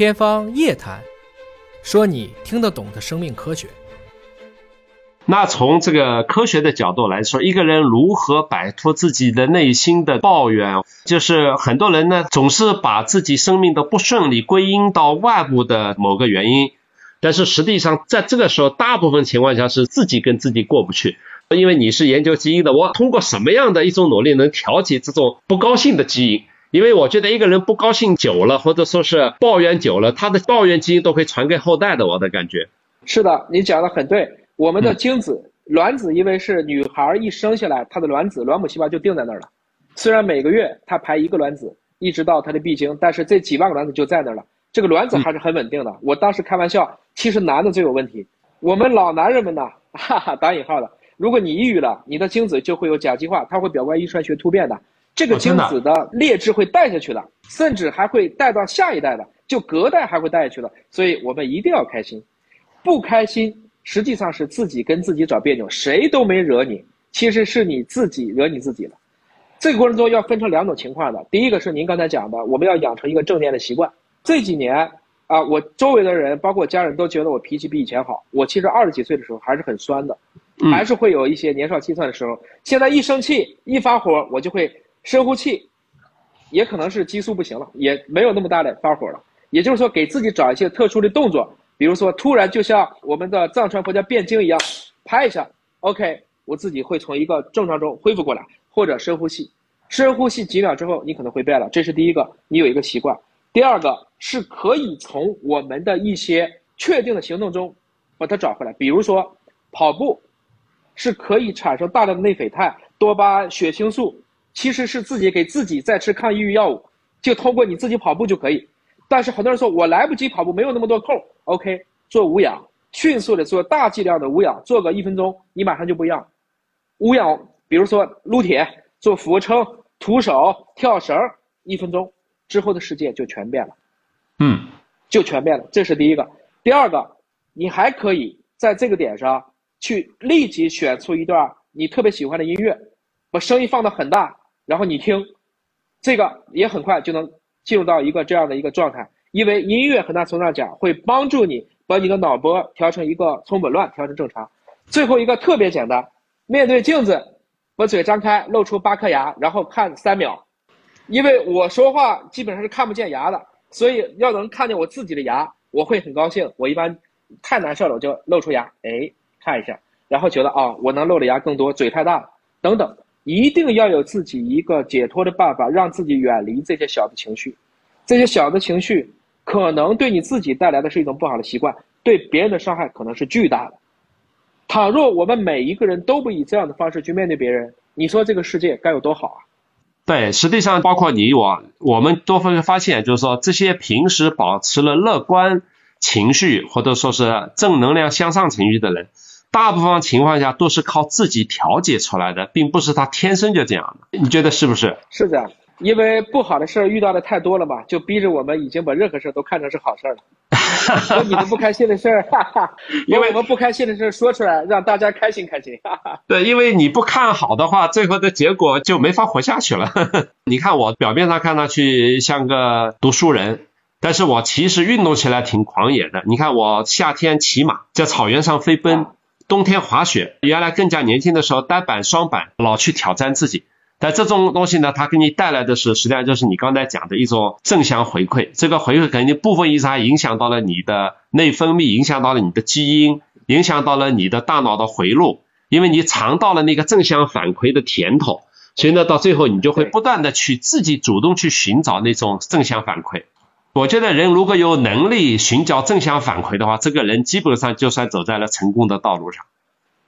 天方夜谭，说你听得懂的生命科学。那从这个科学的角度来说，一个人如何摆脱自己的内心的抱怨？就是很多人呢，总是把自己生命的不顺利归因到外部的某个原因，但是实际上在这个时候，大部分情况下是自己跟自己过不去。因为你是研究基因的，我通过什么样的一种努力能调节这种不高兴的基因？因为我觉得一个人不高兴久了，或者说是抱怨久了，他的抱怨基因都会传给后代的。我的感觉是的，你讲的很对。我们的精子、卵子，因为是女孩一生下来，她的卵子、卵母细胞就定在那儿了。虽然每个月她排一个卵子，一直到她的闭经，但是这几万个卵子就在那儿了。这个卵子还是很稳定的。我当时开玩笑，其实男的最有问题。我们老男人们呢，哈哈，打引号的。如果你抑郁了，你的精子就会有甲基化，它会表观遗传学突变的，这个精子的劣质会带下去的，甚至还会带到下一代的，就隔代还会带下去的。所以我们一定要开心，不开心实际上是自己跟自己找别扭，谁都没惹你，其实是你自己惹你自己了。这个过程中要分成两种情况的，第一个是您刚才讲的，我们要养成一个正念的习惯。这几年啊，我周围的人，包括家人都觉得我脾气比以前好。我其实二十几岁的时候还是很酸的。还是会有一些年少气盛的时候。现在一生气、一发火，我就会深呼气，也可能是激素不行了，也没有那么大的发火了。也就是说，给自己找一些特殊的动作，比如说突然就像我们的藏传佛教辩经一样，拍一下，OK，我自己会从一个症状中恢复过来，或者深呼吸，深呼吸几秒之后，你可能会变了。这是第一个，你有一个习惯。第二个是可以从我们的一些确定的行动中把它找回来，比如说跑步。是可以产生大量的内啡肽、多巴胺、血清素，其实是自己给自己在吃抗抑郁药物，就通过你自己跑步就可以。但是很多人说我来不及跑步，没有那么多空。OK，做无氧，迅速的做大剂量的无氧，做个一分钟，你马上就不一样。无氧，比如说撸铁、做俯卧撑、徒手、跳绳，一分钟之后的世界就全变了。嗯，就全变了。这是第一个。第二个，你还可以在这个点上。去立即选出一段你特别喜欢的音乐，把声音放到很大，然后你听，这个也很快就能进入到一个这样的一个状态。因为音乐很大程度上讲会帮助你把你的脑波调成一个从紊乱调成正常。最后一个特别简单，面对镜子，把嘴张开，露出八颗牙，然后看三秒。因为我说话基本上是看不见牙的，所以要能看见我自己的牙，我会很高兴。我一般太难受了，我就露出牙，哎。看一下，然后觉得啊，我能露的牙更多，嘴太大了，等等，一定要有自己一个解脱的办法，让自己远离这些小的情绪。这些小的情绪可能对你自己带来的是一种不好的习惯，对别人的伤害可能是巨大的。倘若我们每一个人都不以这样的方式去面对别人，你说这个世界该有多好啊？对，实际上包括你我，我们都会发现，就是说这些平时保持了乐观情绪或者说是正能量向上情绪的人。大部分情况下都是靠自己调节出来的，并不是他天生就这样的。你觉得是不是？是这样，因为不好的事儿遇到的太多了嘛，就逼着我们已经把任何事儿都看成是好事儿了。说你的不开心的事儿，因为我们不开心的事儿说出来，让大家开心开心。对，因为你不看好的话，最后的结果就没法活下去了。你看我表面上看上去像个读书人，但是我其实运动起来挺狂野的。你看我夏天骑马，在草原上飞奔。冬天滑雪，原来更加年轻的时候单板双板，老去挑战自己。但这种东西呢，它给你带来的是，实际上就是你刚才讲的一种正向回馈。这个回馈肯定部分意义上影响到了你的内分泌，影响到了你的基因，影响到了你的大脑的回路。因为你尝到了那个正向反馈的甜头，所以呢，到最后你就会不断的去自己主动去寻找那种正向反馈。我觉得人如果有能力寻找正向反馈的话，这个人基本上就算走在了成功的道路上。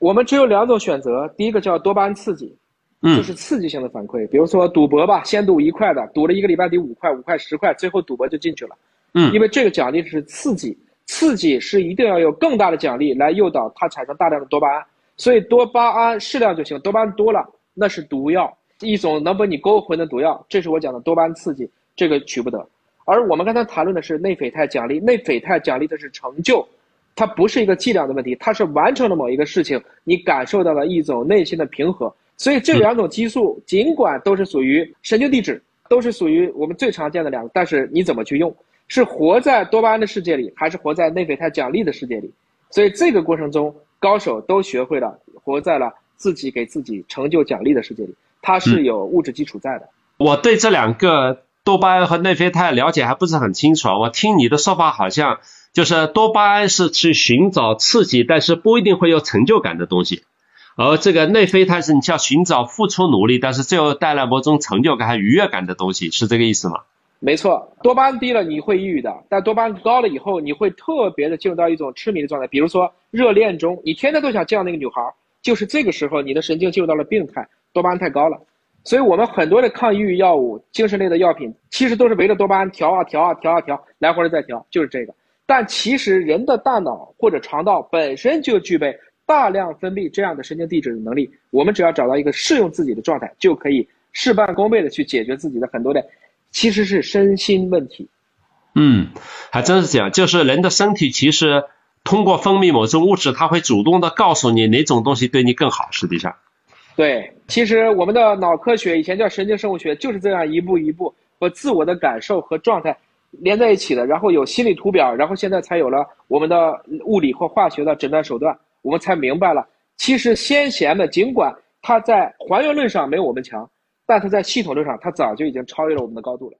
我们只有两种选择，第一个叫多巴胺刺激，就是刺激性的反馈，比如说赌博吧，先赌一块的，赌了一个礼拜得五块、五块、十块，最后赌博就进去了。嗯，因为这个奖励是刺激，刺激是一定要有更大的奖励来诱导它产生大量的多巴胺，所以多巴胺适量就行，多巴胺多了那是毒药，一种能把你勾魂的毒药。这是我讲的多巴胺刺激，这个取不得。而我们刚才谈论的是内啡肽奖励，内啡肽奖励的是成就，它不是一个剂量的问题，它是完成了某一个事情，你感受到了一种内心的平和。所以这两种激素尽管都是属于神经递质，都是属于我们最常见的两个，但是你怎么去用？是活在多巴胺的世界里，还是活在内啡肽奖励的世界里？所以这个过程中，高手都学会了活在了自己给自己成就奖励的世界里，它是有物质基础在的。我对这两个多巴胺和内啡肽了解还不是很清楚，我听你的说法好像就是多巴胺是去寻找刺激，但是不一定会有成就感的东西，而这个内啡肽是你需要寻找付出努力，但是最后带来某种成就感和愉悦感的东西，是这个意思吗？没错，多巴胺低了你会抑郁的，但多巴胺高了以后，你会特别的进入到一种痴迷的状态。比如说热恋中，你天天都想见到那个女孩，就是这个时候你的神经进入到了病态，多巴胺太高了。所以我们很多的抗抑郁药物、精神类的药品，其实都是围着多巴胺调啊调啊调啊调，来回的在调，就是这个。但其实人的大脑或者肠道本身就具备大量分泌这样的神经递质的能力，我们只要找到一个适用自己的状态，就可以事半功倍的去解决自己的很多的。其实是身心问题，嗯，还真是这样。就是人的身体其实通过分泌某种物质，它会主动的告诉你哪种东西对你更好。实际上，对，其实我们的脑科学以前叫神经生物学，就是这样一步一步和自我的感受和状态连在一起的。然后有心理图表，然后现在才有了我们的物理或化学的诊断手段，我们才明白了，其实先贤们尽管他在还原论上没有我们强。但是在系统论上，他早就已经超越了我们的高度了。